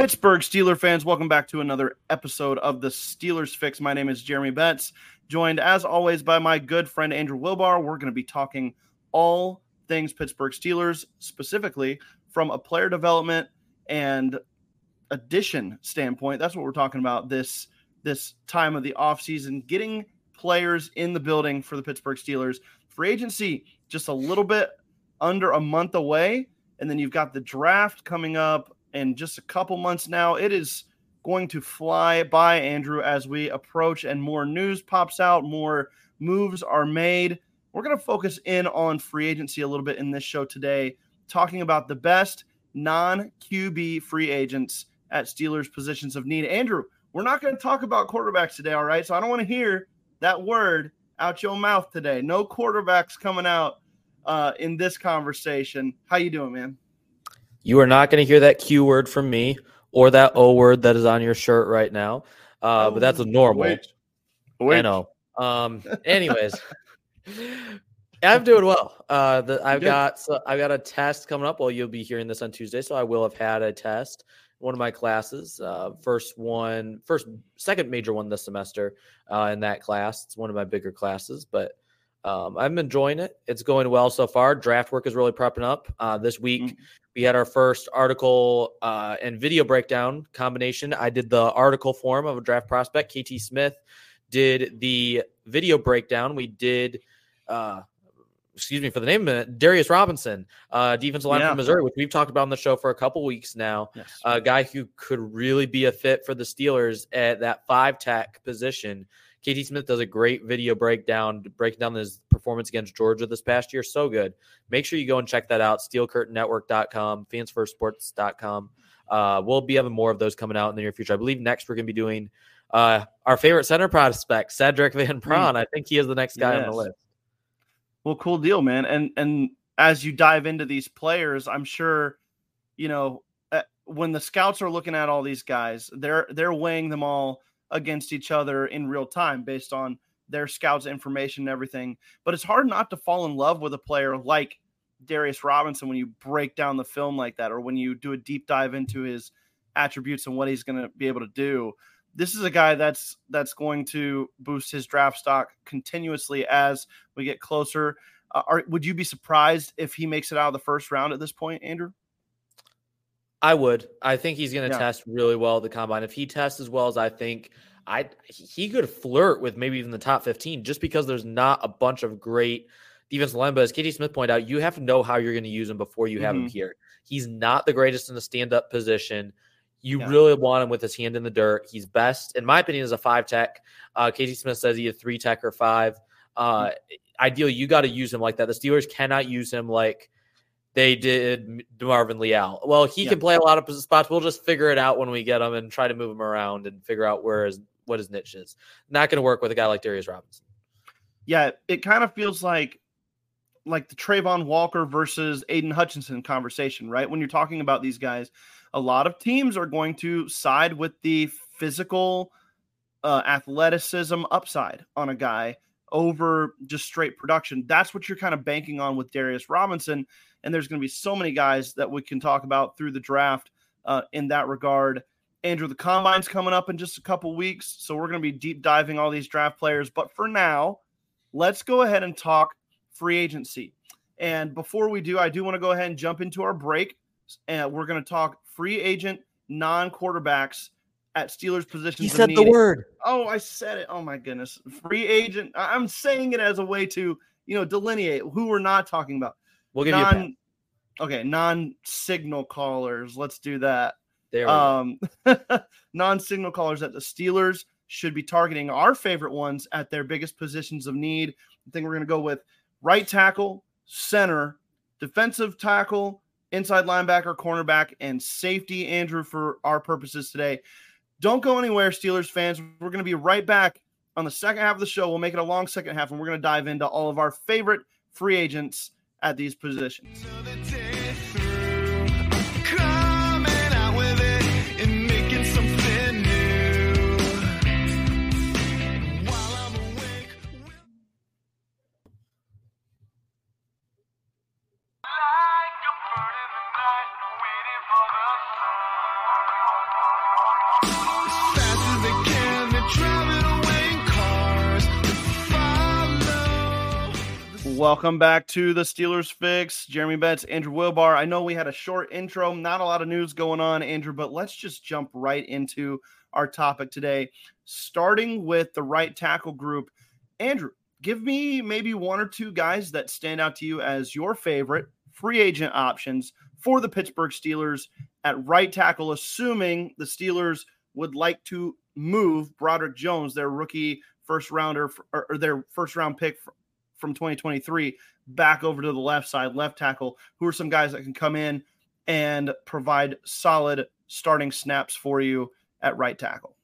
Pittsburgh Steeler fans, welcome back to another episode of the Steelers Fix. My name is Jeremy Betz, joined as always by my good friend Andrew Wilbar. We're going to be talking all things Pittsburgh Steelers, specifically from a player development and addition standpoint. That's what we're talking about this this time of the offseason, getting players in the building for the Pittsburgh Steelers. Free agency just a little bit under a month away, and then you've got the draft coming up in just a couple months now. It is going to fly by, Andrew, as we approach and more news pops out, more moves are made. We're going to focus in on free agency a little bit in this show today, talking about the best non QB free agents at Steelers positions of need. Andrew, we're not going to talk about quarterbacks today, all right? So I don't want to hear that word out your mouth today. No quarterbacks coming out uh, in this conversation. How you doing, man? You are not going to hear that Q word from me or that O word that is on your shirt right now. Uh, oh, but that's a normal. Wait. Wait. I know. Um, anyways, I'm doing well. Uh, the, I've got so I've got a test coming up. Well, you'll be hearing this on Tuesday, so I will have had a test. One of my classes, uh, first one, first, second major one this semester uh, in that class. It's one of my bigger classes, but um, I'm enjoying it. It's going well so far. Draft work is really prepping up. Uh, this week, mm-hmm. We had our first article uh, and video breakdown combination. I did the article form of a draft prospect. KT Smith did the video breakdown. We did, uh, excuse me for the name, Darius Robinson, uh, defensive line yeah. from Missouri, which we've talked about on the show for a couple weeks now. Yes. A guy who could really be a fit for the Steelers at that five tech position. KT Smith does a great video breakdown, breaking down his performance against Georgia this past year. So good. Make sure you go and check that out. SteelCurtainNetwork.com, fansfirstsports.com. Uh, we'll be having more of those coming out in the near future. I believe next we're going to be doing uh, our favorite center prospect, Cedric Van Pran. I think he is the next guy yes. on the list. Well, cool deal, man. And and as you dive into these players, I'm sure, you know, uh, when the scouts are looking at all these guys, they're they're weighing them all against each other in real time based on their scouts information and everything. But it's hard not to fall in love with a player like Darius Robinson when you break down the film like that or when you do a deep dive into his attributes and what he's going to be able to do. This is a guy that's that's going to boost his draft stock continuously as we get closer. Uh, are, would you be surprised if he makes it out of the first round at this point, Andrew? I would. I think he's going to yeah. test really well at the combine. If he tests as well as I think, I he could flirt with maybe even the top 15 just because there's not a bunch of great defensive line. But as KT Smith pointed out, you have to know how you're going to use him before you have mm-hmm. him here. He's not the greatest in the stand up position. You yeah. really want him with his hand in the dirt. He's best, in my opinion, as a five tech. Uh, KT Smith says he a three tech or five. Uh, mm-hmm. Ideally, you got to use him like that. The Steelers cannot use him like they did Marvin Leal. Well, he yeah. can play a lot of spots. We'll just figure it out when we get him and try to move him around and figure out where his what his niche is. Not going to work with a guy like Darius Robinson. Yeah, it kind of feels like like the Travon Walker versus Aidan Hutchinson conversation, right? When you're talking about these guys, a lot of teams are going to side with the physical uh, athleticism upside on a guy over just straight production. That's what you're kind of banking on with Darius Robinson. And there's going to be so many guys that we can talk about through the draft uh, in that regard. Andrew, the combine's coming up in just a couple weeks. So we're going to be deep diving all these draft players. But for now, let's go ahead and talk free agency. And before we do, I do want to go ahead and jump into our break. And we're going to talk free agent non quarterbacks at Steelers positions. He said the word. Oh, I said it. Oh my goodness. Free agent. I'm saying it as a way to, you know, delineate who we're not talking about. We'll give non, you okay, non-signal callers. Let's do that. There um non-signal callers that the Steelers should be targeting our favorite ones at their biggest positions of need. I think we're going to go with right tackle, center, defensive tackle, inside linebacker, cornerback, and safety. Andrew, for our purposes today. Don't go anywhere, Steelers fans. We're going to be right back on the second half of the show. We'll make it a long second half, and we're going to dive into all of our favorite free agents at these positions. Welcome back to the Steelers Fix. Jeremy Betz, Andrew Wilbar. I know we had a short intro, not a lot of news going on, Andrew, but let's just jump right into our topic today, starting with the right tackle group. Andrew, give me maybe one or two guys that stand out to you as your favorite free agent options for the Pittsburgh Steelers at right tackle, assuming the Steelers would like to move Broderick Jones, their rookie first rounder or their first round pick from 2023 back over to the left side, left tackle. Who are some guys that can come in and provide solid starting snaps for you at right tackle?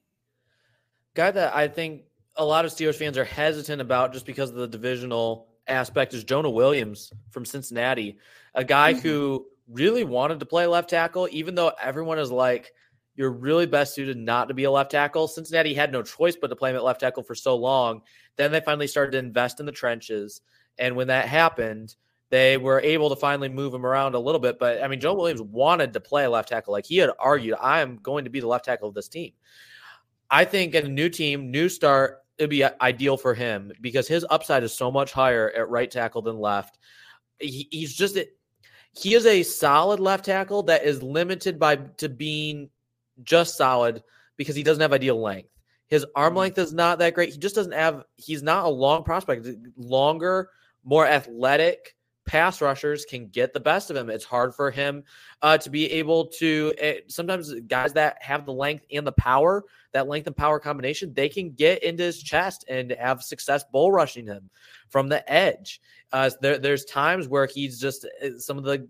Guy that I think a lot of Steelers fans are hesitant about just because of the divisional aspect is Jonah Williams from Cincinnati, a guy mm-hmm. who really wanted to play left tackle, even though everyone is like, you're really best suited not to be a left tackle. Cincinnati had no choice but to play him at left tackle for so long. Then they finally started to invest in the trenches. And when that happened, they were able to finally move him around a little bit. But I mean, Joe mm-hmm. Williams wanted to play left tackle. Like he had argued, I am going to be the left tackle of this team. I think in a new team, new start, it'd be ideal for him because his upside is so much higher at right tackle than left. He, he's just he is a solid left tackle that is limited by to being just solid because he doesn't have ideal length. His arm mm-hmm. length is not that great. He just doesn't have, he's not a long prospect. Longer, more athletic pass rushers can get the best of him. It's hard for him uh, to be able to, uh, sometimes guys that have the length and the power, that length and power combination, they can get into his chest and have success bull rushing him from the edge. Uh, there, there's times where he's just uh, some of the,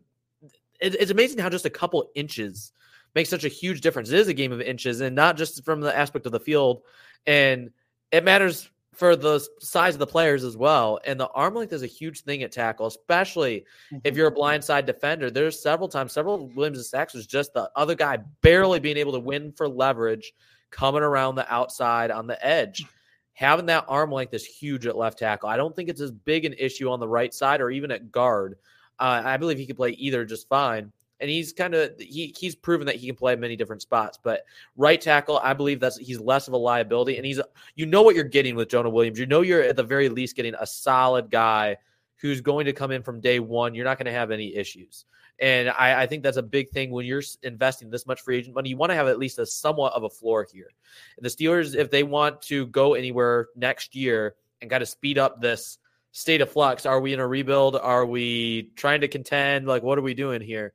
it, it's amazing how just a couple inches makes such a huge difference. It is a game of inches and not just from the aspect of the field. And it matters for the size of the players as well. And the arm length is a huge thing at tackle, especially mm-hmm. if you're a blindside defender. There's several times, several Williams' and sacks was just the other guy barely being able to win for leverage coming around the outside on the edge. Having that arm length is huge at left tackle. I don't think it's as big an issue on the right side or even at guard. Uh, I believe he could play either just fine and he's kind of he he's proven that he can play many different spots. But right tackle, I believe that's he's less of a liability, and he's you know what you're getting with Jonah Williams. You know you're at the very least getting a solid guy who's going to come in from day one. You're not going to have any issues. And I, I, think that's a big thing when you're investing this much free agent money. You want to have at least a somewhat of a floor here. And the Steelers, if they want to go anywhere next year and got to speed up this state of flux, are we in a rebuild? Are we trying to contend? Like, what are we doing here?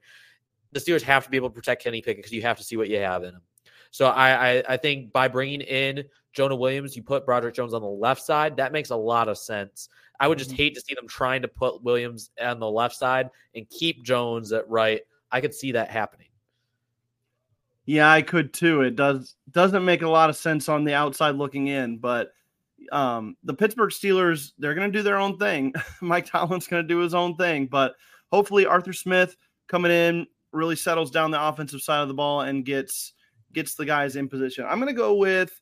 The Steelers have to be able to protect Kenny Pickett because you have to see what you have in him. So I, I, I think by bringing in Jonah Williams, you put Broderick Jones on the left side. That makes a lot of sense. I would just mm-hmm. hate to see them trying to put Williams on the left side and keep Jones at right. I could see that happening. Yeah, I could too. It does doesn't make a lot of sense on the outside looking in, but um, the Pittsburgh Steelers they're going to do their own thing. Mike Tomlin's going to do his own thing, but hopefully Arthur Smith coming in really settles down the offensive side of the ball and gets gets the guys in position. I'm going to go with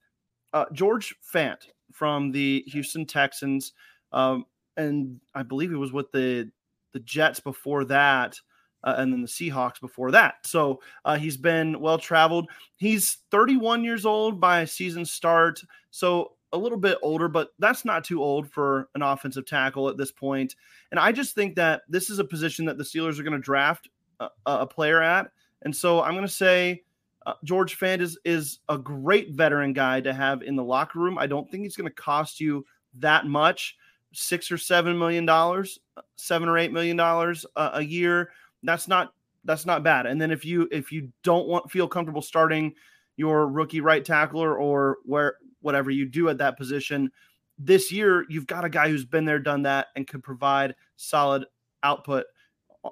uh, George Fant from the Houston Texans, um, and I believe he was with the the Jets before that. Uh, and then the Seahawks before that. So uh, he's been well traveled. He's 31 years old by season start. So a little bit older, but that's not too old for an offensive tackle at this point. And I just think that this is a position that the Steelers are going to draft a, a player at. And so I'm going to say uh, George Fant is, is a great veteran guy to have in the locker room. I don't think he's going to cost you that much six or seven million dollars, seven or eight million dollars a, a year. That's not that's not bad. And then if you if you don't want feel comfortable starting your rookie right tackler or where whatever you do at that position this year, you've got a guy who's been there, done that, and could provide solid output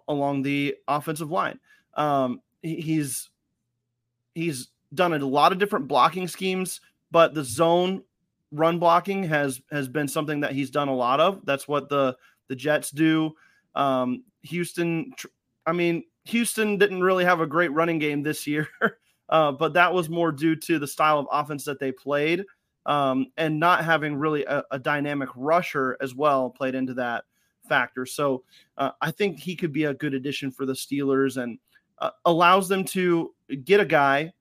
along the offensive line. Um, he's he's done a lot of different blocking schemes, but the zone run blocking has has been something that he's done a lot of. That's what the the Jets do. Um, Houston, I mean, Houston didn't really have a great running game this year, uh, but that was more due to the style of offense that they played um, and not having really a, a dynamic rusher as well played into that factor. So uh, I think he could be a good addition for the Steelers and uh, allows them to get a guy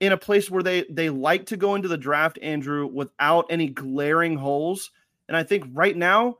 in a place where they they like to go into the draft, Andrew, without any glaring holes. And I think right now,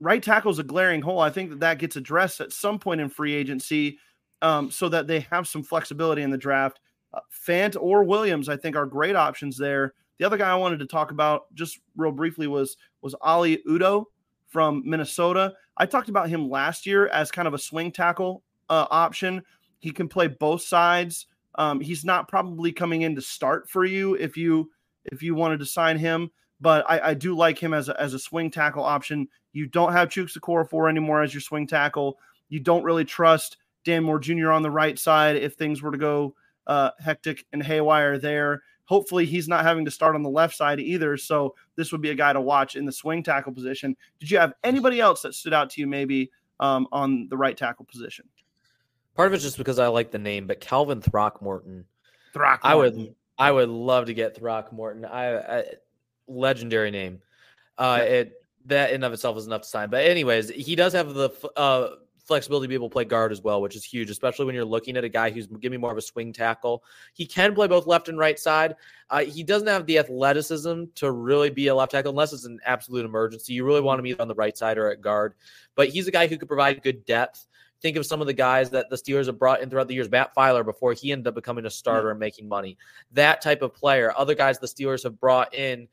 right tackle is a glaring hole. I think that that gets addressed at some point in free agency, um, so that they have some flexibility in the draft. Uh, Fant or Williams, I think, are great options there. The other guy I wanted to talk about just real briefly was was Oli Udoh from Minnesota. I talked about him last year as kind of a swing tackle uh, option. He can play both sides. Um, he's not probably coming in to start for you if you if you wanted to sign him, but I, I do like him as a, as a swing tackle option. You don't have Chukwueze for anymore as your swing tackle. You don't really trust Dan Moore Jr. on the right side if things were to go uh, hectic and haywire there. Hopefully, he's not having to start on the left side either. So this would be a guy to watch in the swing tackle position. Did you have anybody else that stood out to you maybe um, on the right tackle position? Part of it's just because I like the name, but Calvin Throckmorton. Throckmorton. I would I would love to get Throckmorton. I, I legendary name. Uh, yeah. it that in of itself is enough to sign. But anyways, he does have the uh, flexibility to be able to play guard as well, which is huge, especially when you're looking at a guy who's giving more of a swing tackle. He can play both left and right side. Uh, he doesn't have the athleticism to really be a left tackle unless it's an absolute emergency. You really want him either on the right side or at guard. But he's a guy who could provide good depth think of some of the guys that the Steelers have brought in throughout the years. Matt Feiler, before he ended up becoming a starter and making money. That type of player. Other guys the Steelers have brought in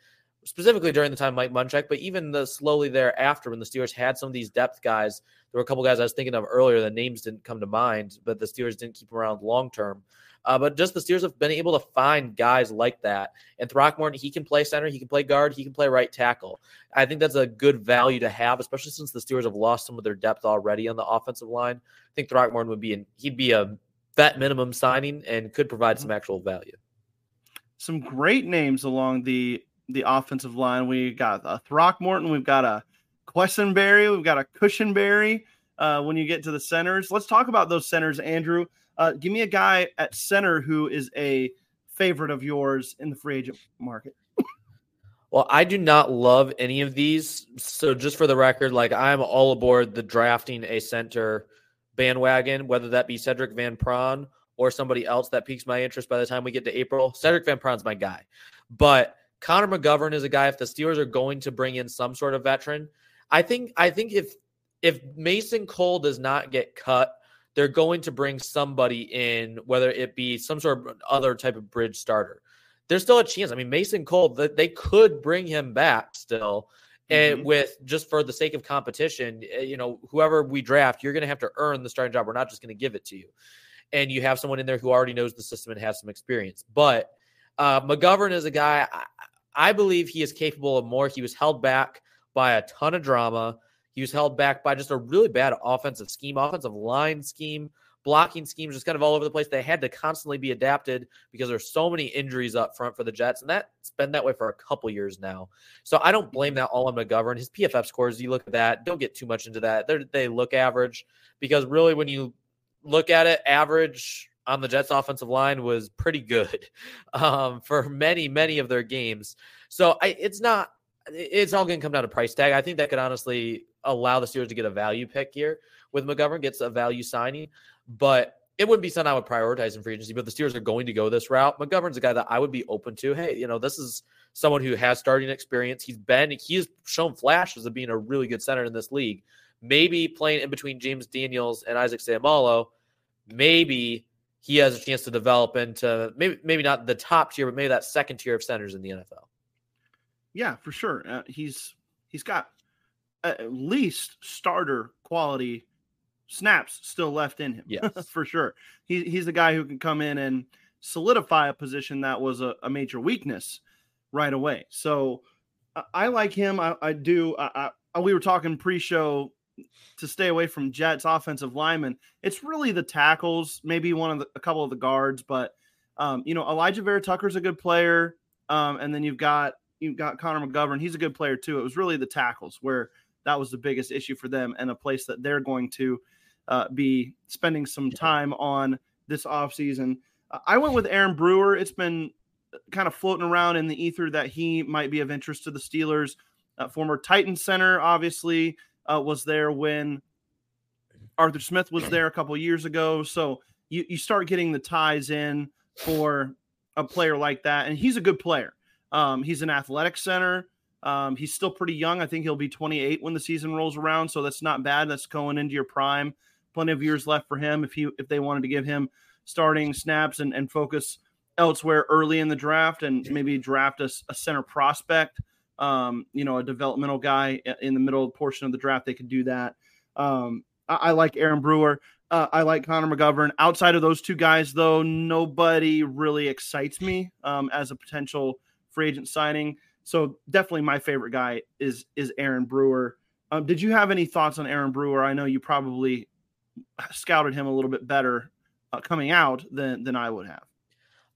specifically during the time Mike Munchak, but even the slowly thereafter when the Steelers had some of these depth guys. There were a couple guys I was thinking of earlier. The names didn't come to mind, but the Steelers didn't keep around long term. Uh, but just the Steelers have been able to find guys like that. And Throckmorton, he can play center, he can play guard, he can play right tackle. I think that's a good value to have, especially since the Steelers have lost some of their depth already on the offensive line. I think Throckmorton would be an he'd be a vet minimum signing and could provide some actual value. Some great names along the the offensive line. We got a Throckmorton, we've got a Quessenberry, we've got a Cushenberry. Uh, when you get to the centers, let's talk about those centers, Andrew. Uh, give me a guy at center who is a favorite of yours in the free agent market. Well, I do not love any of these. So, just for the record, like I'm all aboard the drafting a center bandwagon, whether that be Cedric Van Pran or somebody else that piques my interest by the time we get to April. Cedric Van Pran's my guy. But Connor McGovern is a guy if the Steelers are going to bring in some sort of veteran. I think I think if if Mason Cole does not get cut, they're going to bring somebody in, whether it be some sort of other type of bridge starter. There's still a chance. I mean, Mason Cole, they could bring him back still. And mm-hmm. with just for the sake of competition, eh, you know, whoever we draft, you're going to have to earn the starting job. We're not just going to give it to you. And you have someone in there who already knows the system and has some experience. But uh, McGovern is a guy, I, believe he is capable of more. He was held back by a ton of drama. He was held back by just a really bad offensive scheme, offensive line scheme, blocking schemes, just kind of all over the place. They had to constantly be adapted because there's so many injuries up front for the Jets, and that's been that way for a couple years now. So I don't blame that all on McGovern. His PFF scores, you look at that, don't get too much into that. They're, they look average because really, when you look at it, average on the Jets offensive line was pretty good um, for many, many of their games. So I, it's not, it's all going to come down to price tag. I think that could honestly allow the Steelers to get a value pick here with McGovern gets a value signing, but it wouldn't be something I would prioritize in free agency. But the Steelers are going to go this route. McGovern's a guy that I would be open to. Hey, you know, this is someone who has starting experience. He's been he's shown flashes of being a really good center in this league. Maybe playing in between James Daniels and Isaac Seumalo, maybe he has a chance to develop into maybe maybe not the top tier, but maybe that second tier of centers in the NFL. Yeah, for sure. Uh, he's he's got at least starter quality snaps still left in him. Yes. for sure. He, he's the guy who can come in and solidify a position that was a, a major weakness right away. So I, I like him. I, I do. I, I, we were talking pre-show to stay away from Jets offensive linemen. It's really the tackles, maybe one of the, a couple of the guards, but um, you know, Alijah Vera-Tucker's a good player. Um, and then you've got you've got Connor McGovern. He's a good player too. It was really the tackles where that was the biggest issue for them and a place that they're going to uh, be spending some time on this offseason. Uh, I went with Aaron Brewer. It's been uh, kind of floating around in the ether that he might be of interest to the Steelers. Uh, former Titan center, obviously, uh, was there when Arthur Smith was there a couple years ago. So you, you start getting the ties in for a player like that, and he's a good player. Um, he's an athletic center. Um, he's still pretty young. I think he'll be 28 when the season rolls around, so that's not bad. That's going into your prime. Plenty of years left for him if he if they wanted to give him starting snaps and, and focus elsewhere early in the draft and maybe draft a, a center prospect. Um, you know, a developmental guy in the middle portion of the draft. They could do that. Um, I, I like Aaron Brewer. Uh, I like Connor McGovern. Outside of those two guys, though, nobody really excites me um, as a potential free agent signing. So definitely my favorite guy is is Aaron Brewer. Um, did you have any thoughts on Aaron Brewer? I know you probably scouted him a little bit better uh, coming out than than I would have.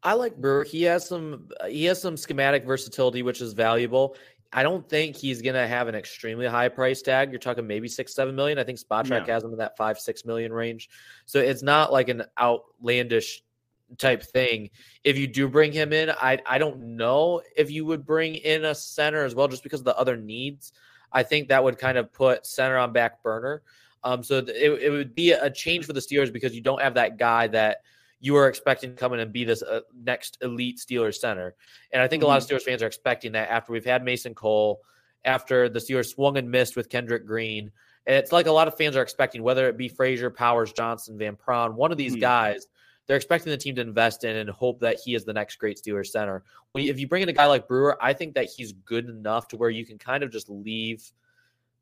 I like Brewer. He has some he has some schematic versatility, which is valuable. I don't think he's gonna have an extremely high price tag. You're talking maybe six, seven million. I think Spotrac yeah. has him in that five, six million range. So it's not like an outlandish type thing. If you do bring him in, I I don't know if you would bring in a center as well, just because of the other needs. I think that would kind of put center on back burner. Um, so it, it would be a change for the Steelers because you don't have that guy that you are expecting to come in and be this uh, next elite Steelers center. And I think mm-hmm. a lot of mm-hmm. Steelers fans are expecting that after we've had Mason Cole, after the Steelers swung and missed with Kendrick Green. And it's like a lot of fans are expecting, whether it be Frazier, Powers, Johnson, Van Pran, one of these mm-hmm. guys, they're expecting the team to invest in and hope that he is the next great Steelers center. If you bring in a guy like Brewer, I think that he's good enough to where you can kind of just leave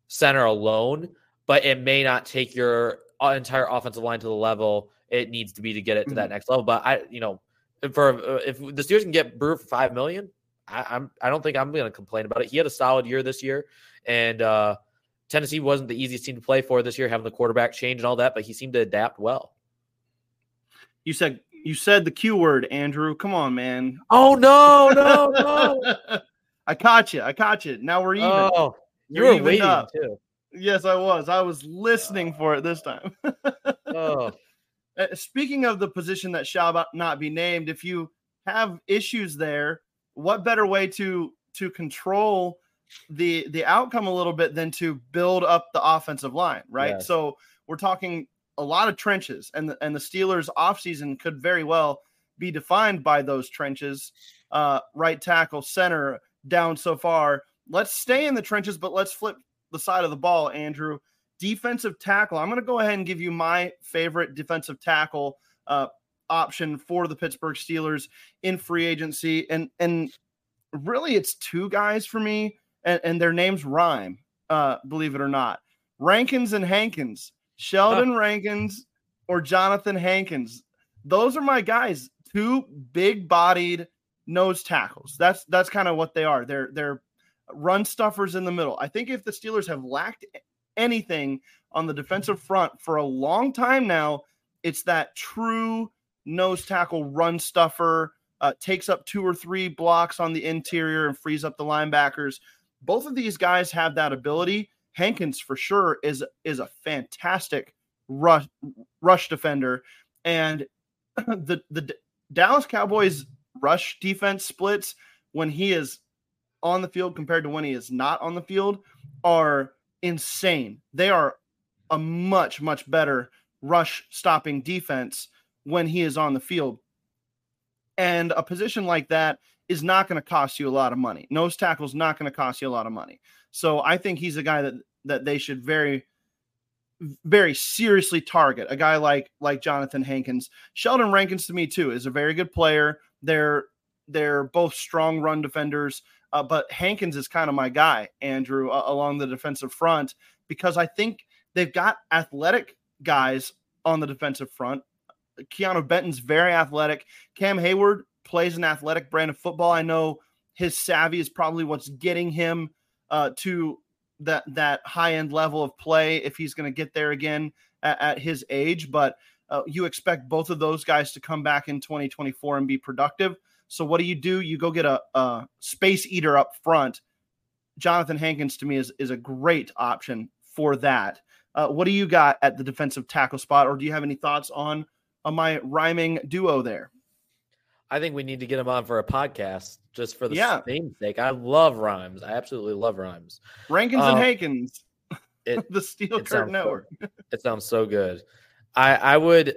center alone, but it may not take your uh, entire offensive line to the level it needs to be to get it to that mm-hmm. next level. But I, you know, for uh, if the Steelers can get Brewer for five million, I, I'm I don't think I'm going to complain about it. He had a solid year this year, and uh, Tennessee wasn't the easiest team to play for this year, having the quarterback change and all that, but he seemed to adapt well. You said you said the Q word, Andrew. Come on, man. Oh no, no, no! I caught you. I caught you. Now we're even. Oh, you were waiting up. too. Yes, I was. I was listening for it this time. oh. Uh, speaking of the position that shall not be named, if you have issues there, what better way to to control the the outcome a little bit than to build up the offensive line, right? Yes. So we're talking a lot of trenches, and the, and the Steelers' offseason could very well be defined by those trenches. Uh, right tackle, center, down so far. Let's stay in the trenches, but let's flip the side of the ball, Andrew defensive tackle. I'm going to go ahead and give you my favorite defensive tackle uh, option for the Pittsburgh Steelers in free agency, and and really it's two guys for me, and, and their names rhyme. Uh, believe it or not, Rankins and Hankins, Sheldon huh. Rankins or Johnathan Hankins. Those are my guys. Two big-bodied nose tackles. That's that's kind of what they are. They're they're run stuffers in the middle. I think if the Steelers have lacked anything on the defensive front for a long time now, it's that true nose tackle run stuffer, uh, takes up two or three blocks on the interior and frees up the linebackers. Both of these guys have that ability. Hankins for sure is is a fantastic rush rush defender, and the the Dallas Cowboys rush defense splits when he is on the field compared to when he is not on the field are insane. They are a much, much better rush stopping defense when he is on the field. And a position like that is not going to cost you a lot of money. Nose tackle is not going to cost you a lot of money. So I think he's a guy that that they should very very seriously target. A guy like like Johnathan Hankins. Sheldon Rankins to me too is a very good player. They're they're both strong run defenders. Uh, but Hankins is kind of my guy, Andrew, uh, along the defensive front, because I think they've got athletic guys on the defensive front. Keanu Benton's very athletic. Cam Heyward plays an athletic brand of football. I know his savvy is probably what's getting him uh, to that that high end level of play if he's going to get there again at, at his age. But uh, you expect both of those guys to come back in 2024 and be productive. So what do you do? You go get a, a space eater up front. Johnathan Hankins to me is is a great option for that. Uh, what do you got at the defensive tackle spot, or do you have any thoughts on on my rhyming duo there? I think we need to get him on for a podcast just for the yeah. same sake. I love rhymes. I absolutely love rhymes. Rankins um, and Hankins, it, the Steel Curtain Network. So, it sounds so good. I, I would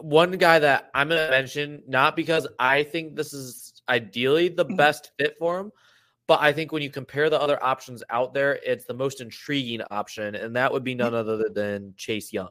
one guy that I'm going to mention, not because I think this is ideally the mm-hmm. best fit for him, but I think when you compare the other options out there, it's the most intriguing option, and that would be none other than Chase Young.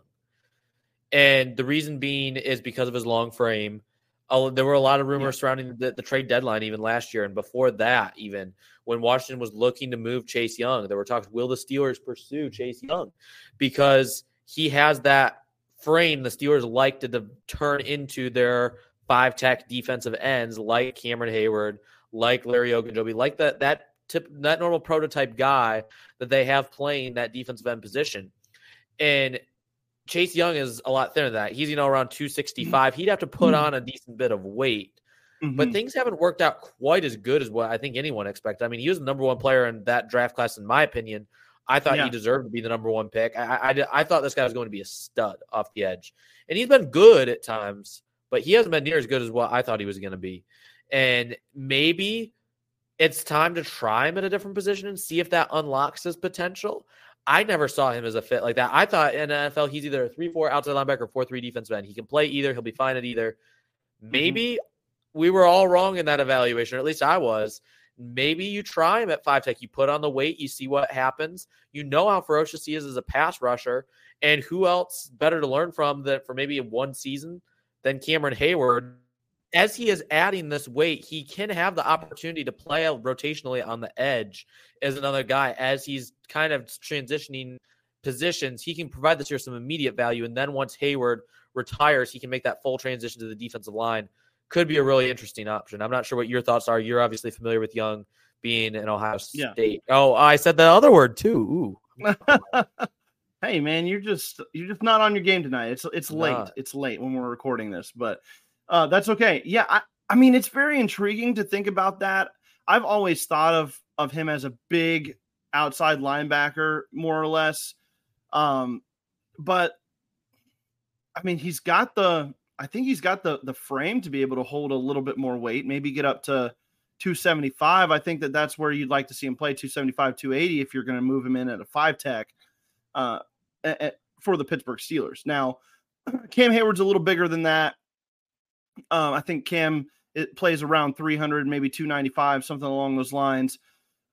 And the reason being is because of his long frame. There were a lot of rumors surrounding the, the, trade deadline even last year, and before that, even when Washington was looking to move Chase Young, there were talks: Will the Steelers pursue Chase Young because he has that frame the Steelers like to de- turn into their five tech defensive ends like Cameron Heyward, like Larry Ogunjobi, like that that tip that normal prototype guy that they have playing that defensive end position. And Chase Young is a lot thinner than that. He's you know around 265. He'd have to put on a decent bit of weight. Mm-hmm. But things haven't worked out quite as good as what I think anyone expected. I mean, he was the number one player in that draft class, in my opinion. I thought yeah. he deserved to be the number one pick. I, I, I, thought this guy was going to be a stud off the edge. And he's been good at times, but he hasn't been near as good as what I thought he was going to be. And maybe it's time to try him at a different position and see if that unlocks his potential. I never saw him as a fit like that. I thought in NFL he's either a 3 4 outside linebacker, or 4 3 defense man. He can play either, he'll be fine at either. Mm-hmm. Maybe mm-hmm. we were all wrong in that evaluation, or at least I was. Maybe you try him at five tech. You put on the weight, you see what happens. You know how ferocious he is as a pass rusher. And who else better to learn from that for maybe one season than Cameron Heyward? As he is adding this weight, he can have the opportunity to play rotationally on the edge as another guy. As he's kind of transitioning positions, he can provide this year some immediate value. And then once Heyward retires, he can make that full transition to the defensive line could be a really interesting option. I'm not sure what your thoughts are. You're obviously familiar with Young being in Ohio State. Yeah. Oh, I said the other word too. hey man, you're just you're just not on your game tonight. It's it's late. Not. It's late when we're recording this, but uh, that's okay. Yeah, I, I mean it's very intriguing to think about that. I've always thought of of him as a big outside linebacker, more or less. Um, but I mean, he's got the I think he's got the the frame to be able to hold a little bit more weight, maybe get up to 275. I think that that's where you'd like to see him play 275, 280 if you're going to move him in at a five tech uh, for the Pittsburgh Steelers. Now, Cam Heyward's a little bigger than that. Um, I think Cam it plays around 300, maybe 295, something along those lines.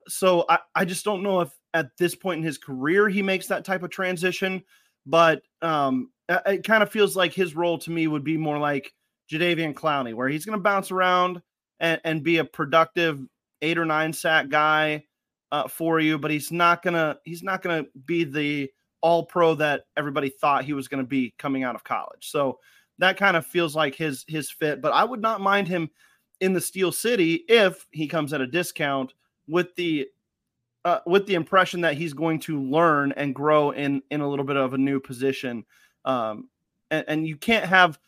So I, I just don't know if at this point in his career he makes that type of transition. But um, it kind of feels like his role to me would be more like Jadeveon Clowney, where he's going to bounce around and, and, be a productive eight or nine sack guy uh, for you, but he's not gonna he's not gonna be the all pro that everybody thought he was going to be coming out of college. So that kind of feels like his his fit. But I would not mind him in the Steel City if he comes at a discount with the uh, with the impression that he's going to learn and grow in in a little bit of a new position. Um, and, and you can't have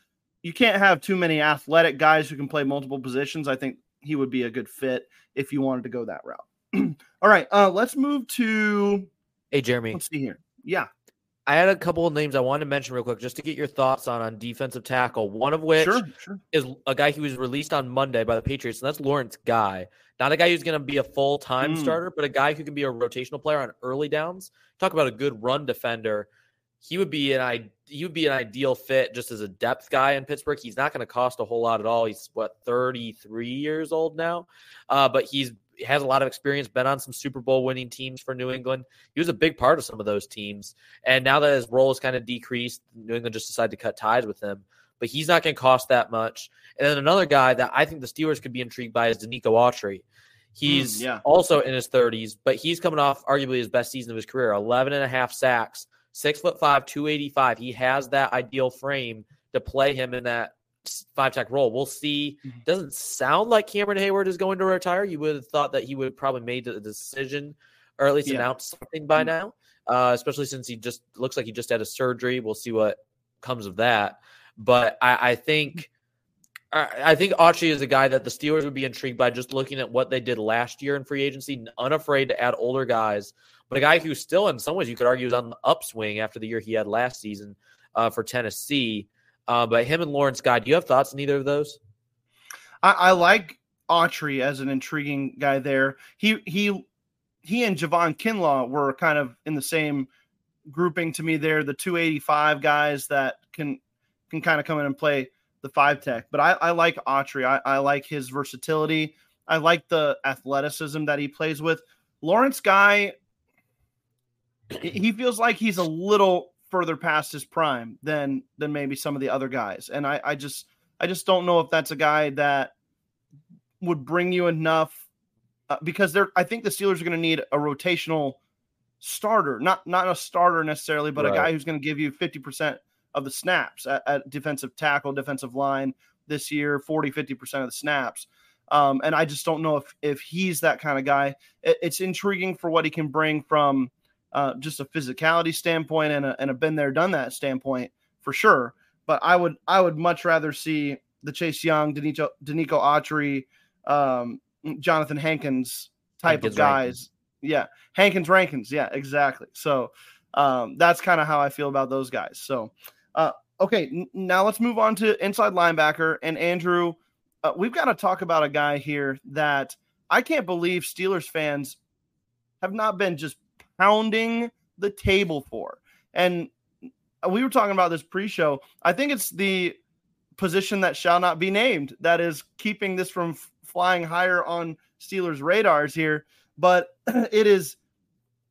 you can't have too many athletic guys who can play multiple positions. I think he would be a good fit if you wanted to go that route. All right, uh, let's move to. Hey, Jeremy. Let's see here. Yeah, I had a couple of names I wanted to mention real quick just to get your thoughts on on defensive tackle. One of which sure, sure. is a guy who was released on Monday by the Patriots, and that's Lawrence Guy. Not a guy who's going to be a full time mm. starter, but a guy who can be a rotational player on early downs. Talk about a good run defender. He would be an he would be an ideal fit just as a depth guy in Pittsburgh. He's not going to cost a whole lot at all. He's what 33 years old now, uh, but he's has a lot of experience, been on some Super Bowl winning teams for New England. He was a big part of some of those teams. And now that his role has kind of decreased, New England just decided to cut ties with him. But he's not going to cost that much. And then another guy that I think the Steelers could be intrigued by is Denico Autry. He's mm, yeah. also in his 30s, but he's coming off arguably his best season of his career 11 and a half sacks, six foot five, 285. He has that ideal frame to play him in that five tech role. We'll see. Mm-hmm. Doesn't sound like Cameron Heyward is going to retire. You would have thought that he would have probably made the decision or at least yeah. announced something by mm-hmm. now, uh, especially since he just looks like he just had a surgery. We'll see what comes of that. But I, I think. I think Autry is a guy that the Steelers would be intrigued by just looking at what they did last year in free agency, unafraid to add older guys, but a guy who still, in some ways, you could argue is on the upswing after the year he had last season uh, for Tennessee. Uh, but him and Lawrence Guy, do you have thoughts on either of those? I, I like Autry as an intriguing guy there. He he he and Javon Kinlaw were kind of in the same grouping to me there, the 285 guys that can can kind of come in and play the five tech. But I, I like Autry. I, I like his versatility. I like the athleticism that he plays with. Lawrence Guy, he feels like he's a little further past his prime than than maybe some of the other guys. And I, I just I just don't know if that's a guy that would bring you enough uh, because they're I think the Steelers are going to need a rotational starter, not not a starter necessarily, but right. a guy who's going to give you 50% of the snaps at, at, defensive tackle, defensive line this year, 40, 50% of the snaps. Um, and I just don't know if if he's that kind of guy. It, it's intriguing for what he can bring from uh, just a physicality standpoint and a, and a been there, done that standpoint for sure. But I would I would much rather see the Chase Young, Denico, Denico Autry, um, Johnathan Hankins type Hankins of guys. Rankins. Yeah, Hankins Rankins. Yeah, exactly. So um, that's kind of how I feel about those guys. So, uh, okay, n- now let's move on to inside linebacker. And Andrew, uh, we've got to talk about a guy here that I can't believe Steelers fans have not been just pounding the table for. And we were talking about this pre-show. I think it's the position that shall not be named that is keeping this from f- flying higher on Steelers radars here. But it is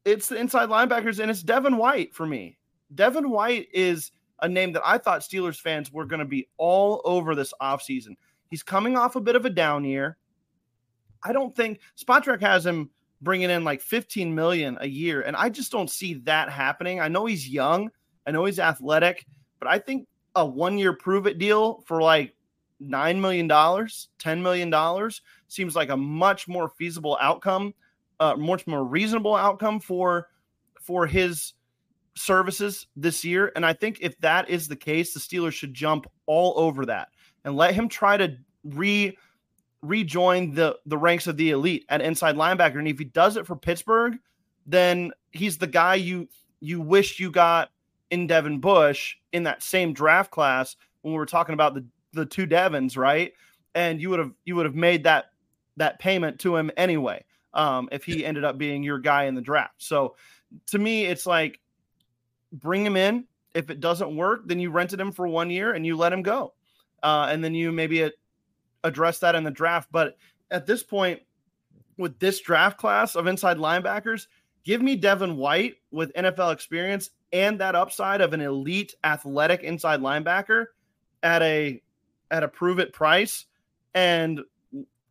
it's the inside linebackers and it's Devin White for me. Devin White is a name that I thought Steelers fans were going to be all over this offseason. He's coming off a bit of a down year. I don't think Spotrac has him bringing in like 15 million a year. And I just don't see that happening. I know he's young, I know he's athletic, but I think a one year prove it deal for like $9 million, $10 million seems like a much more feasible outcome, uh, much more reasonable outcome for for his services this year. And I think if that is the case, the Steelers should jump all over that and let him try to re rejoin the the ranks of the elite at inside linebacker. And if he does it for Pittsburgh, then he's the guy you you wish you got in Devin Bush in that same draft class when we were talking about the the two Devons, right? And you would have you would have made that that payment to him anyway um, if he ended up being your guy in the draft. So to me, it's like bring him in. If it doesn't work, then you rented him for one year and you let him go, uh, and then you maybe address that in the draft. But at this point, with this draft class of inside linebackers, give me Devin White with NFL experience and that upside of an elite athletic inside linebacker at a at a prove it price and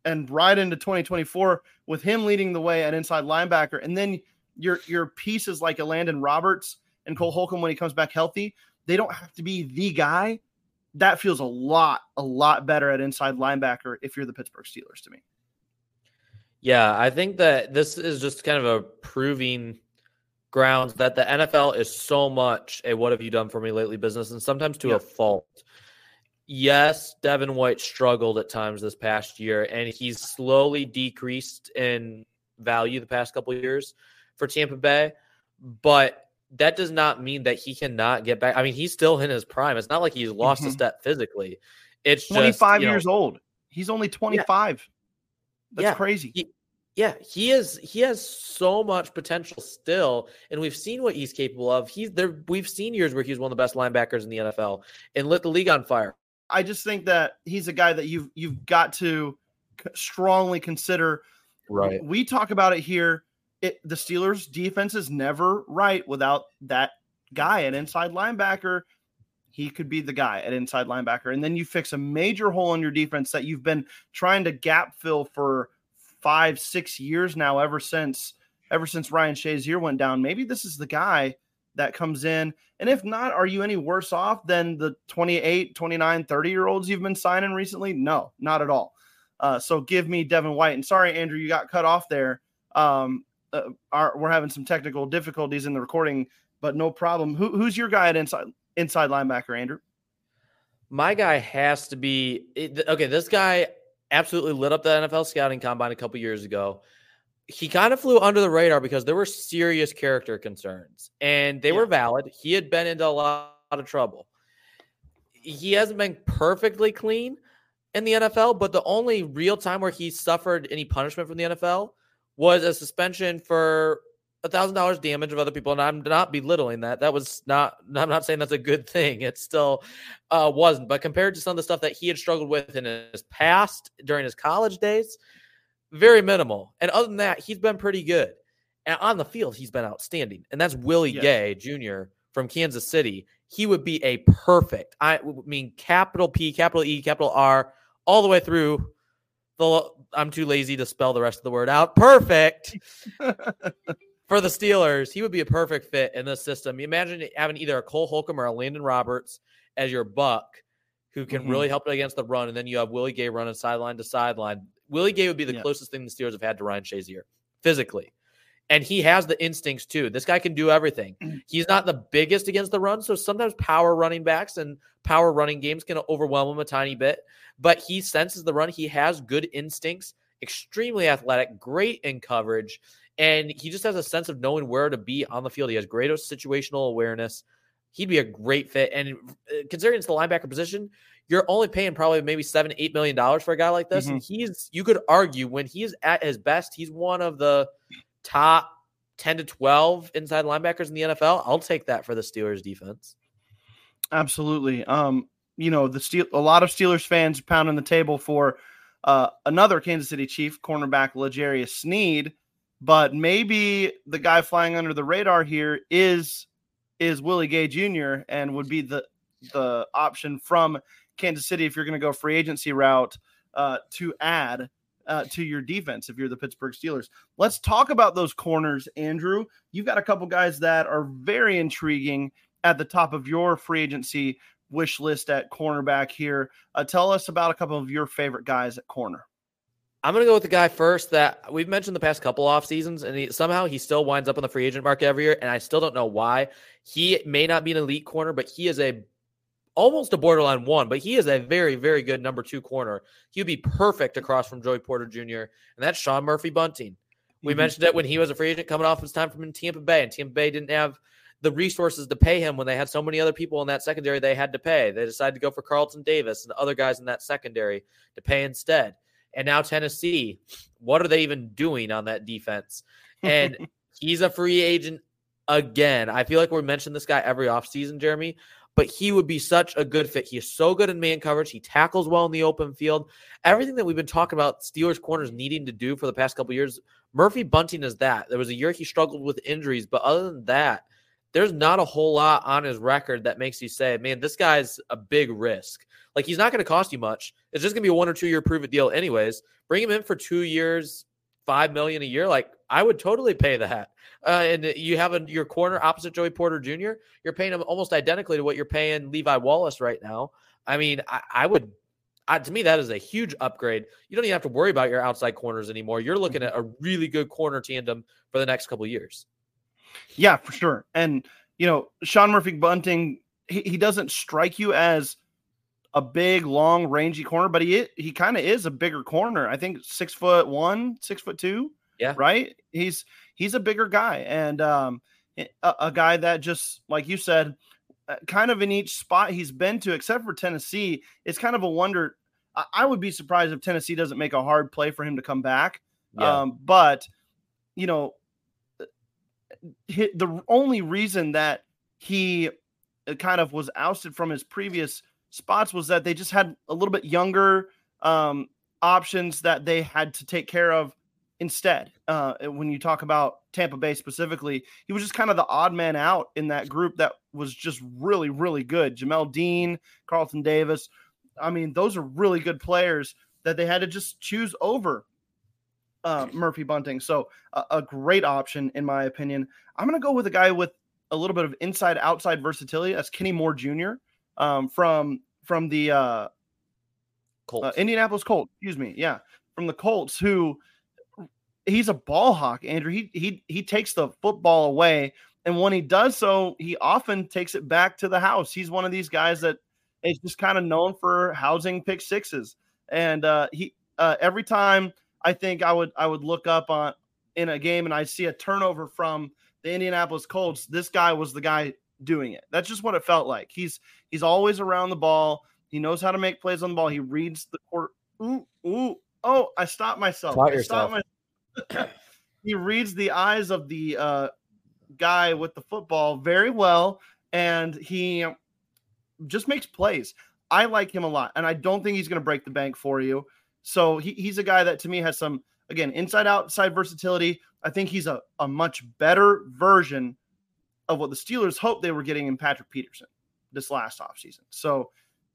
and right into 2024 with him leading the way at inside linebacker and then your your pieces like Elandon Roberts and Cole Holcomb when he comes back healthy they don't have to be the guy that feels a lot, a lot better at inside linebacker if you're the Pittsburgh Steelers to me. Yeah, I think that this is just kind of a proving grounds that the NFL is so much a what have you done for me lately business and sometimes to yeah. a fault. Yes, Devin White struggled at times this past year and he's slowly decreased in value the past couple years for Tampa Bay, but that does not mean that he cannot get back. I mean, he's still in his prime. It's not like he's lost mm-hmm. a step physically. It's 25 just, years know, old. He's only 25. Yeah. That's yeah. crazy. He, yeah, he is. He has so much potential still, and we've seen what he's capable of. He's there. We've seen years where he's one of the best linebackers in the NFL and lit the league on fire. I just think that he's a guy that you've you've got to strongly consider. Right. We talk about it here it, the Steelers defense is never right without that guy, an inside linebacker. He could be the guy at inside linebacker. And then you fix a major hole in your defense that you've been trying to gap fill for five, six years now, ever since ever since Ryan Shazier went down. Maybe this is the guy that comes in. And if not, are you any worse off than the 28, 29, 30 year olds you've been signing recently? No, not at all. Uh, so give me Devin White. And sorry, Andrew, you got cut off there. Um, uh, are we're having some technical difficulties in the recording, but no problem. Who, who's your guy at inside inside linebacker, Andrew? My guy has to be okay. This guy absolutely lit up the NFL scouting combine a couple years ago. He kind of flew under the radar because there were serious character concerns, and they yeah. were valid. He had been into a lot of trouble. He hasn't been perfectly clean in the NFL, but the only real time where he suffered any punishment from the NFL was a suspension for a thousand dollars damage of other people, and I'm not belittling that. That was not. I'm not saying that's a good thing. It still uh, wasn't. But compared to some of the stuff that he had struggled with in his past during his college days, very minimal. And other than that, he's been pretty good. And on the field, he's been outstanding. And that's Willie yeah. Gay Jr. from Kansas City. He would be a perfect. I mean, capital P, capital E, capital R, all the way through the. I'm too lazy to spell the rest of the word out. Perfect. for the Steelers, he would be a perfect fit in this system. You imagine having either a Cole Holcomb or a Landon Roberts as your buck who can mm-hmm. really help it against the run, and then you have Willie Gay running sideline to sideline. Willie Gay would be the yeah. closest thing the Steelers have had to Ryan Shazier physically. And he has the instincts too. This guy can do everything. He's not the biggest against the run, so sometimes power running backs and power running games can overwhelm him a tiny bit. But he senses the run. He has good instincts, extremely athletic, great in coverage and he just has a sense of knowing where to be on the field. He has great situational awareness. He'd be a great fit. And uh, considering it's the linebacker position, you're only paying probably maybe seven, eight million dollars for a guy like this. Mm-hmm. And he's, you could argue, when he's at his best, he's one of the top 10 to 12 inside linebackers in the NFL. I'll take that for the Steelers defense. Absolutely. Um, you know, the steel a lot of Steelers fans pounding the table for uh, another Kansas City Chief cornerback, L'Jarius Sneed but maybe the guy flying under the radar here is is Willie Gay Jr. and would be the the option from Kansas City if you're going to go free agency route uh, to add uh, to your defense if you're the Pittsburgh Steelers. Let's talk about those corners, Andrew. You've got a couple guys that are very intriguing at the top of your free agency wish list at cornerback here. Uh, tell us about a couple of your favorite guys at corner. I'm going to go with the guy first that we've mentioned the past couple off seasons, and he, somehow he still winds up on the free agent market every year, and I still don't know why. He may not be an elite corner, but he is a almost a borderline one, but he is a very, very good number two corner. He would be perfect across from Joey Porter Jr., and that's Sean Murphy Bunting. We mm-hmm. mentioned it when he was a free agent coming off his time from Tampa Bay, and Tampa Bay didn't have the resources to pay him when they had so many other people in that secondary they had to pay. They decided to go for Carlton Davis and other guys in that secondary to pay instead. And now Tennessee, what are they even doing on that defense? And he's a free agent again. I feel like we mention this guy every offseason, Jeremy, but he would be such a good fit. He is so good in man coverage. He tackles well in the open field. Everything that we've been talking about Steelers corners needing to do for the past couple years, Murphy Bunting is that. There was a year he struggled with injuries, but other than that, there's not a whole lot on his record that makes you say, man, this guy's a big risk. Like he's not going to cost you much. It's just going to be a one or two year prove it deal, anyways. Bring him in for two years, five million a year. Like I would totally pay that. Uh, and you have a, your corner opposite Joey Porter Jr. You're paying him almost identically to what you're paying Levi Wallace right now. I mean, I, I would. I, to me, that is a huge upgrade. You don't even have to worry about your outside corners anymore. You're looking mm-hmm. at a really good corner tandem for the next couple years. Yeah, for sure. And you know, Sean Murphy Bunting, he, he doesn't strike you as a big, long, rangy corner, but he he kind of is a bigger corner. I think six foot one, six foot two. Yeah, right. He's he's a bigger guy and um, a, a guy that just like you said, uh, kind of in each spot he's been to, except for Tennessee, it's kind of a wonder. I, I would be surprised if Tennessee doesn't make a hard play for him to come back. Yeah. Um, but you know, uh, the only reason that he uh, kind of was ousted from his previous spots was that they just had a little bit younger um, options that they had to take care of instead. Uh, when you talk about Tampa Bay specifically, he was just kind of the odd man out in that group that was just really, really good. Jamel Dean, Carlton Davis. I mean, those are really good players that they had to just choose over uh, Murphy Bunting. So a, great option, in my opinion. I'm going to go with a guy with a little bit of inside outside versatility. That's Kenny Moore Jr um, from from the uh, Colts. Uh, Indianapolis Colts. Excuse me. Yeah, from the Colts. Who he's a ball hawk, Andrew. He he he takes the football away, and when he does so, he often takes it back to the house. He's one of these guys that is just kind of known for housing pick sixes, and uh, he uh, every time I think I would I would look up on in a game and I see a turnover from the Indianapolis Colts. This guy was the guy doing it. That's just what it felt like. He's he's always around the ball. He knows how to make plays on the ball. He reads the court. Ooh, ooh. Oh, I stopped myself. Yourself. I, he reads the eyes of the uh, guy with the football very well, and he just makes plays. I like him a lot, and I don't think he's going to break the bank for you. So he, he's a guy that to me has some again inside outside versatility. I think he's a, a much better version of what the Steelers hoped they were getting in Patrick Peterson this last offseason. So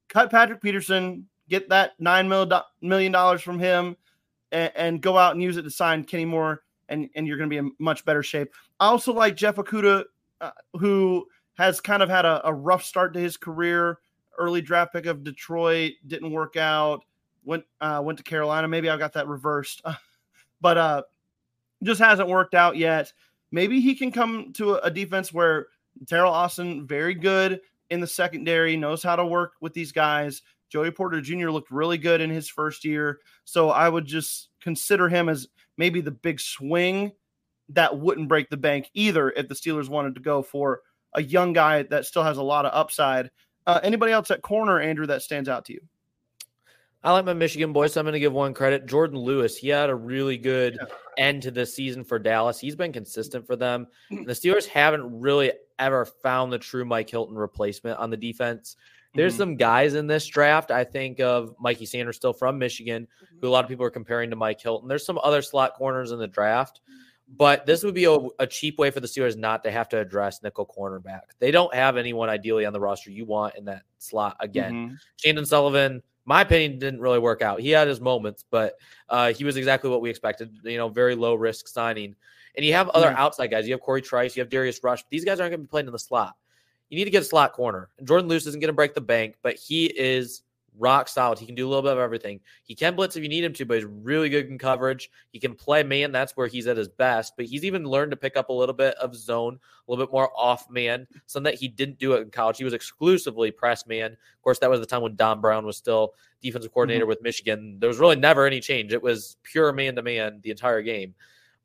cut Patrick Peterson, get that nine million dollars from him, and, and, go out and use it to sign Kenny Moore, and, and you're going to be in much better shape. I also like Jeff Okudah, uh, who has kind of had a, a, rough start to his career. Early draft pick of Detroit didn't work out. Went uh, went to Carolina. Maybe I got that reversed, but uh, just hasn't worked out yet. Maybe he can come to a, defense where Teryl Austin very good in the secondary, knows how to work with these guys. Joey Porter Jr. looked really good in his first year. So I would just consider him as maybe the big swing that wouldn't break the bank either if the Steelers wanted to go for a young guy that still has a lot of upside. Uh, anybody else at corner, Andrew, that stands out to you? I like my Michigan boys. So I'm going to give one credit. Jourdan Lewis, he had a really good end to the season for Dallas. He's been consistent for them. And the Steelers haven't really ever found the true Mike Hilton replacement on the defense. There's mm-hmm. some guys in this draft. I think of Mike Sainristil, still from Michigan, who a lot of people are comparing to Mike Hilton. There's some other slot corners in the draft, but this would be a, a cheap way for the Steelers not to have to address nickel cornerback. They don't have anyone ideally on the roster you want in that slot again. Mm-hmm. Chandon Sullivan, my opinion didn't really work out. He had his moments, but uh, he was exactly what we expected. You know, very low risk signing. And you have other yeah. outside guys. You have Corey Trice, you have Darius Rush. These guys aren't going to be playing in the slot. You need to get a slot corner. And Jourdan Lewis isn't going to break the bank, but he is rock solid. He can do a little bit of everything. He can blitz if you need him to, but he's really good in coverage. He can play man. That's where he's at his best. But he's even learned to pick up a little bit of zone, a little bit more off man, something that he didn't do it in college. He was exclusively press man. Of course, that was the time when Don Brown was still defensive coordinator mm-hmm. with Michigan. There was really never any change. It was pure man to man the entire game.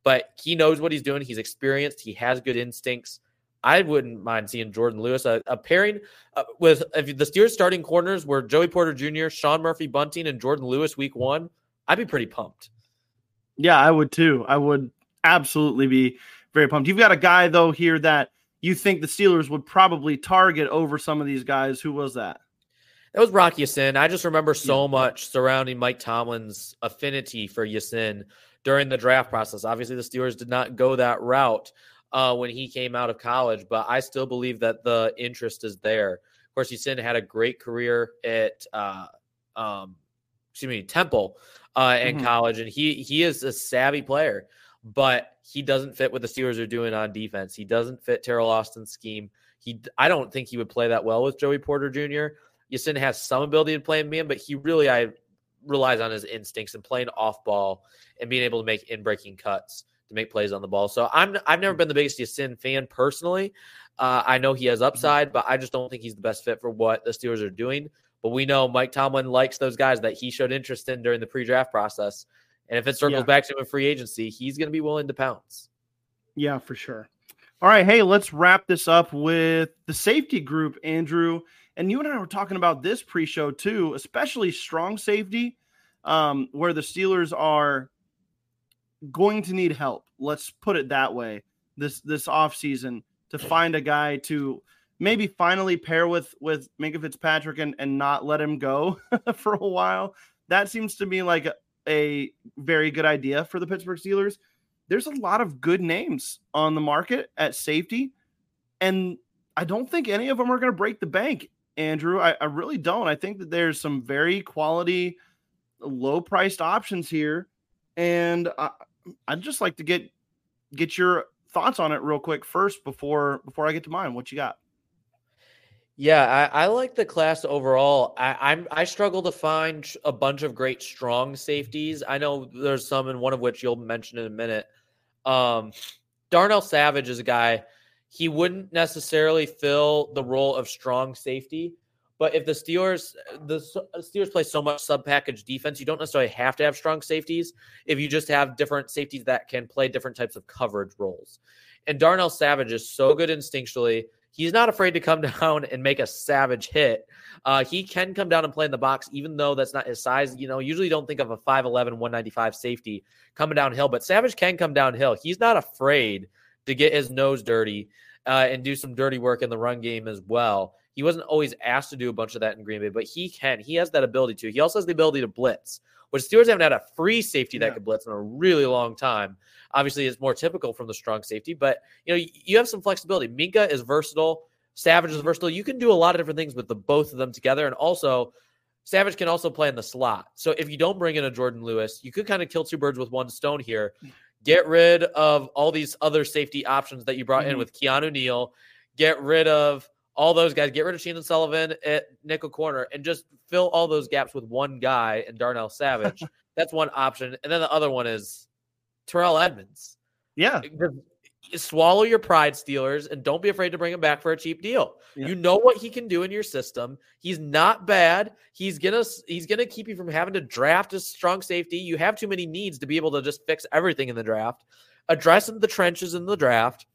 But he knows what he's doing. He's experienced. He has good instincts. I wouldn't mind seeing Jourdan Lewis a, a pairing uh, with if the Steelers starting corners were Joey Porter Jr., Sean Murphy Bunting, and Jourdan Lewis week one. I'd be pretty pumped. Yeah, I would too. I would absolutely be very pumped. You've got a guy though here that you think the Steelers would probably target over some of these guys. Who was that? That was Rock Ya-Sin. I just remember so much surrounding Mike Tomlin's affinity for Ya-Sin during the draft process. Obviously, the Steelers did not go that route uh, when he came out of college, but I still believe that the interest is there. Of course, Ya-Sin had a great career at uh, um, excuse me Temple uh, in mm-hmm. college, and he he is a savvy player, but he doesn't fit what the Steelers are doing on defense. He doesn't fit Teryl Austin's scheme. He I don't think he would play that well with Joey Porter Jr. Ya-Sin has some ability to play in man, but he really I relies on his instincts and playing off ball and being able to make in breaking cuts to make plays on the ball. So I'm I've never been the biggest Ya-Sin fan personally. Uh, I know he has mm-hmm. upside, but I just don't think he's the best fit for what the Steelers are doing. But we know Mike Tomlin likes those guys that he showed interest in during the pre-draft process. And if it circles yeah. back to him in free agency, he's going to be willing to pounce. Yeah, for sure. All right, hey, let's wrap this up with the safety group, Andrew. And you and I were talking about this pre-show too, especially strong safety, um, where the Steelers are going to need help. Let's put it that way. This this off season to find a guy to maybe finally pair with with Minkah Fitzpatrick and and not let him go for a while. That seems to be like a, a very good idea for the Pittsburgh Steelers. There's a lot of good names on the market at safety, and I don't think any of them are going to break the bank. Andrew, I, I really don't. I think that there's some very quality, low priced options here, and I, I'd just like to get get your thoughts on it real quick first before before I get to mine. What you got? Yeah, I, I like the class overall. I, I'm I struggle to find a bunch of great strong safeties. I know there's some, and one of which you'll mention in a minute. Um, Darnell Savage is a guy. He wouldn't necessarily fill the role of strong safety, but if the Steelers, the Steelers play so much sub package defense, you don't necessarily have to have strong safeties. If you just have different safeties that can play different types of coverage roles, and Darnell Savage is so good instinctually, he's not afraid to come down and make a savage hit. Uh, he can come down and play in the box, even though that's not his size. You know, usually don't think of a 5'11, 195 safety coming downhill, but Savage can come downhill. He's not afraid to get his nose dirty uh, and do some dirty work in the run game as well. He wasn't always asked to do a bunch of that in Green Bay, but he can. He has that ability to. He also has the ability to blitz, which Steelers haven't had a free safety that yeah. could blitz in a really long time. Obviously, it's more typical from the strong safety, but you know you have some flexibility. Minkah is versatile. Savage is versatile. You can do a lot of different things with the both of them together, and also Savage can also play in the slot. So if you don't bring in a Jourdan Lewis, you could kind of kill two birds with one stone here. Get rid of all these other safety options that you brought mm-hmm. in with Keanu Neal. Get rid of all those guys. Get rid of Chandon Sullivan at nickel corner and just fill all those gaps with one guy and Darnell Savage. That's one option. And then the other one is Terrell Edmunds. Yeah swallow your pride, Steelers, and don't be afraid to bring him back for a cheap deal. Yeah. You know what he can do in your system. He's not bad. He's gonna he's gonna keep you from having to draft a strong safety. You have too many needs to be able to just fix everything in the draft. Address the trenches in the draft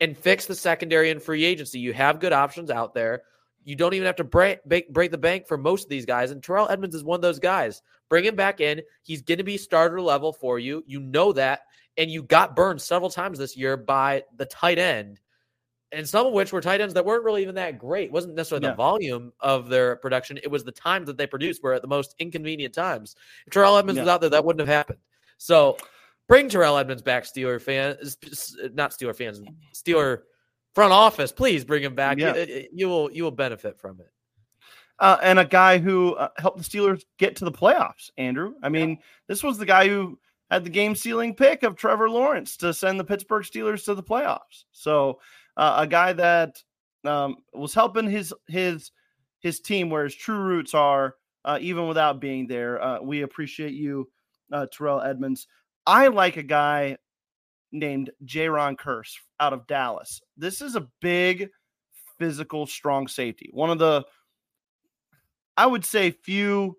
and fix the secondary and free agency. You have good options out there. You don't even have to break, break, break the bank for most of these guys. And Terrell Edmunds is one of those guys. Bring him back in. He's going to be starter level for you. You know that and you got burned several times this year by the tight end, and some of which were tight ends that weren't really even that great. It wasn't necessarily yeah. the volume of their production; it was the times that they produced were at the most inconvenient times. If Terrell Edmunds yeah. was out there, that wouldn't have happened. So, bring Terrell Edmunds back, Steeler fans, not Steeler fans, Steeler front office. Please bring him back. Yeah. You, you will you will benefit from it. Uh, and a guy who uh, helped the Steelers get to the playoffs. Andrew, I mean, yeah. this was the guy who had the game sealing pick of Trevor Lawrence to send the Pittsburgh Steelers to the playoffs. So uh, a guy that um, was helping his his his team where his true roots are, uh, even without being there. Uh, we appreciate you, uh, Terrell Edmunds. I like a guy named Jayron Kearse out of Dallas. This is a big, physical, strong safety. One of the, I would say, few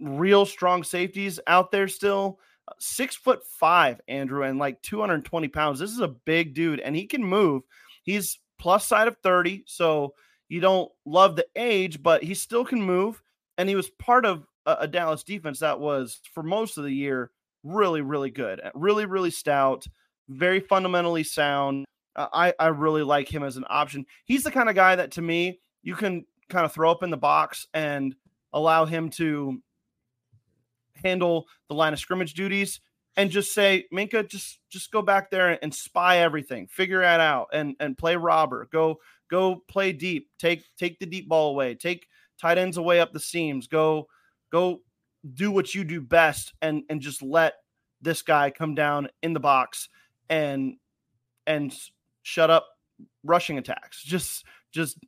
real strong safeties out there still uh, six foot five, Andrew, and like 220 pounds. This is a big dude, and he can move. He's plus side of 30, so you don't love the age, but he still can move. And he was part of a, a Dallas defense that was for most of the year really, really good, really, really stout, very fundamentally sound. Uh, I I really like him as an option. He's the kind of guy that to me you can kind of throw up in the box and allow him to handle the line of scrimmage duties and just say, Minkah, just just go back there and spy everything, figure it out, and and play robber. Go go play deep. Take take the deep ball away. Take tight ends away up the seams. Go go do what you do best, and and just let this guy come down in the box and and shut up rushing attacks. Just just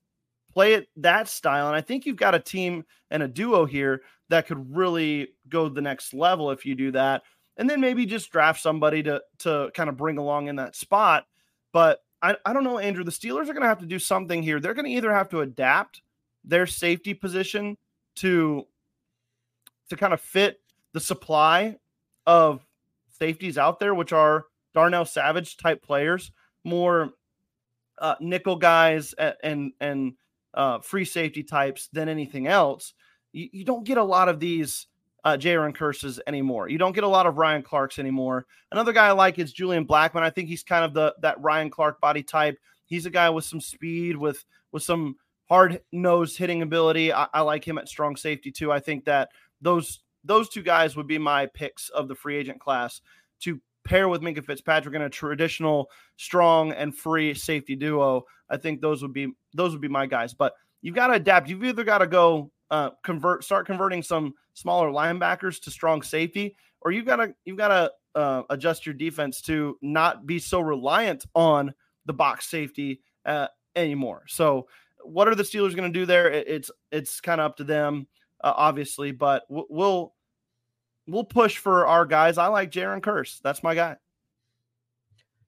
play it that style. And I think you've got a team and a duo here that could really go the next level if you do that. And then maybe just draft somebody to to kind of bring along in that spot. But I, I don't know, Andrew. The Steelers are going to have to do something here. They're going to either have to adapt their safety position to to kind of fit the supply of safeties out there, which are Darnell Savage type players, more uh, nickel guys and and, uh, free safety types than anything else. You, you don't get a lot of these uh, Jayron Kearses anymore. You don't get a lot of Ryan Clarks anymore. Another guy I like is Julian Blackmon. I think he's kind of the that Ryan Clark body type. He's a guy with some speed, with with some hard nosed hitting ability. I, I, like him at strong safety too. I think that those those two guys would be my picks of the free agent class to pair with Minkah Fitzpatrick in a traditional strong and free safety duo. I think those would be those would be my guys. But you've got to adapt. You've either got to go uh, convert, start converting some smaller linebackers to strong safety, or you've got to you've got to uh, adjust your defense to not be so reliant on the box safety uh, anymore. So, what are the Steelers going to do there? It, it's it's kind of up to them, uh, obviously, but we'll we'll push for our guys. I like Jayron Kearse. That's my guy.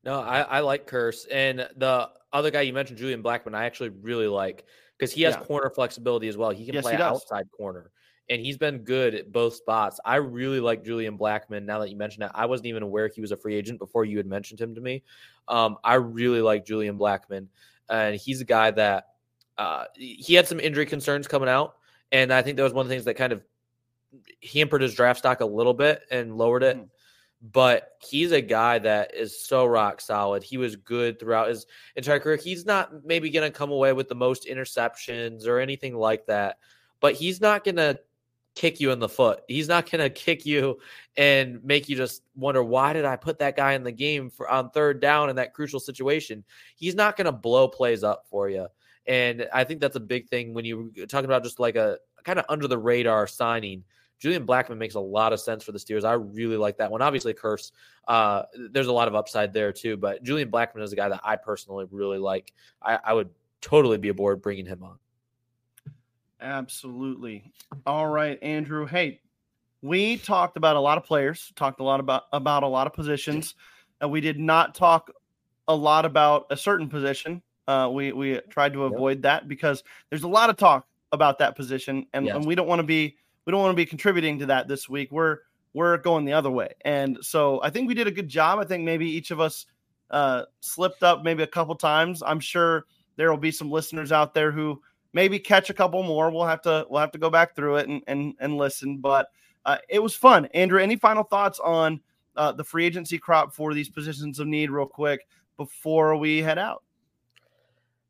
No, I, I like Kearse. And the other guy you mentioned, Julian Blackmon, I actually really like because he has yeah. corner flexibility as well. He can yes, play he outside corner. And he's been good at both spots. I really like Julian Blackmon. Now that you mentioned that, I wasn't even aware he was a free agent before you had mentioned him to me. Um, I really like Julian Blackmon, and he's a guy that uh, he had some injury concerns coming out, and I think that was one of the things that kind of hampered his draft stock a little bit and lowered it. Mm. But he's a guy that is so rock solid. He was good throughout his entire career. He's not maybe going to come away with the most interceptions or anything like that, but he's not going to kick you in the foot. He's not going to kick you and make you just wonder why did I put that guy in the game for on third down in that crucial situation. He's not going to blow plays up for you. And I think that's a big thing when you're talking about just like a kind of under the radar signing. Julian Blackmon makes a lot of sense for the Steelers. I really like that one. Obviously, Kearse, uh, there's a lot of upside there too. But Julian Blackmon is a guy that I personally really like. I, I would totally be aboard bringing him on. Absolutely. All right, Andrew. Hey, we talked about a lot of players, talked a lot about about a lot of positions, and we did not talk a lot about a certain position. Uh, we we tried to avoid yep. that because there's a lot of talk about that position, and, yes. and we don't want to be we don't want to be contributing to that this week. We're we're going the other way, and so I think we did a good job. I think maybe each of us uh, slipped up maybe a couple times. I'm sure there will be some listeners out there who maybe catch a couple more. We'll have to we'll have to go back through it and and, and listen. But uh, it was fun. Andrew, any final thoughts on uh, the free agency crop for these positions of need, real quick, before we head out?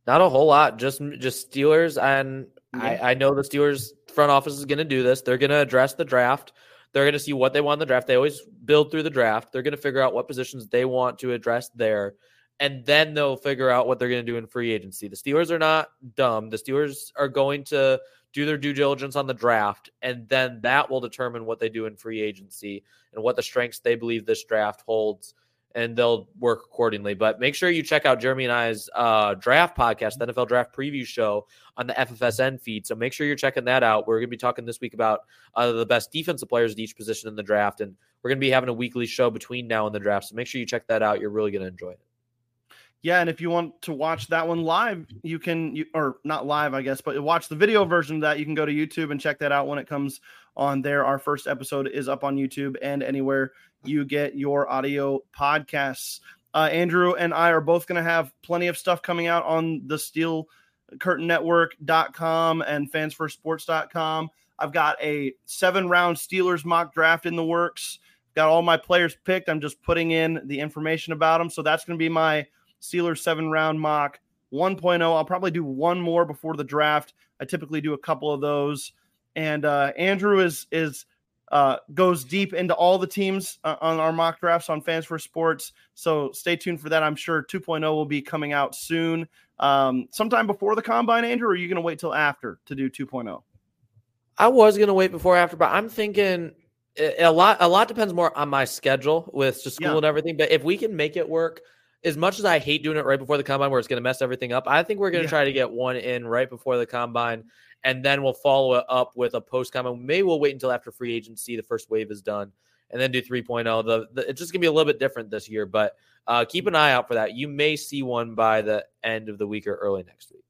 Not a whole lot. Just just Steelers, and yeah. I, I know the Steelers front office is going to do this. They're going to address the draft. They're going to see what they want in the draft. They always build through the draft. They're going to figure out what positions they want to address there and then they'll figure out what they're going to do in free agency. The Steelers are not dumb. The Steelers are going to do their due diligence on the draft, and then that will determine what they do in free agency and what the strengths they believe this draft holds, and they'll work accordingly. But make sure you check out Jeremy and I's uh, draft podcast, the NFL Draft Preview Show on the FFSN feed. So make sure you're checking that out. We're going to be talking this week about uh, the best defensive players at each position in the draft, and we're going to be having a weekly show between now and the draft. So make sure you check that out. You're really going to enjoy it. Yeah, and if you want to watch that one live, you can, you, or not live, I guess, but watch the video version of that. You can go to YouTube and check that out when it comes on there. Our first episode is up on YouTube and anywhere you get your audio podcasts. Uh, Andrew and I are both going to have plenty of stuff coming out on the Steel Curtain Network.com and fansfirstsports.com. I've got a seven round Steelers mock draft in the works. Got all my players picked. I'm just putting in the information about them. So that's going to be my Steelers seven round mock 1.0. I'll probably do one more before the draft. I typically do a couple of those. And uh, Andrew is is uh, goes deep into all the teams uh, on our mock drafts on Fans for Sports. So stay tuned for that. I'm sure 2.0 will be coming out soon, um, sometime before the combine. Andrew, or are you going to wait till after to do 2.0? I was going to wait before after, but I'm thinking a lot. A lot depends more on my schedule with just school yeah. and everything. But if we can make it work as much as I hate doing it right before the combine where it's going to mess everything up, I think we're going to yeah. try to get one in right before the combine and then we'll follow it up with a post combine. Maybe we'll wait until after free agency, the first wave is done, and then do 3.0. The, the it's just going to be a little bit different this year, but uh, keep an eye out for that. You may see one by the end of the week or early next week.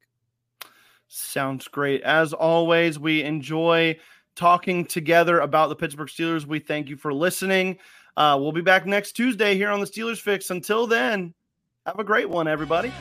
Sounds great. As always, we enjoy talking together about the Pittsburgh Steelers. We thank you for listening. Uh, we'll be back next Tuesday here on the Steelers Fix. Until then, have a great one, everybody.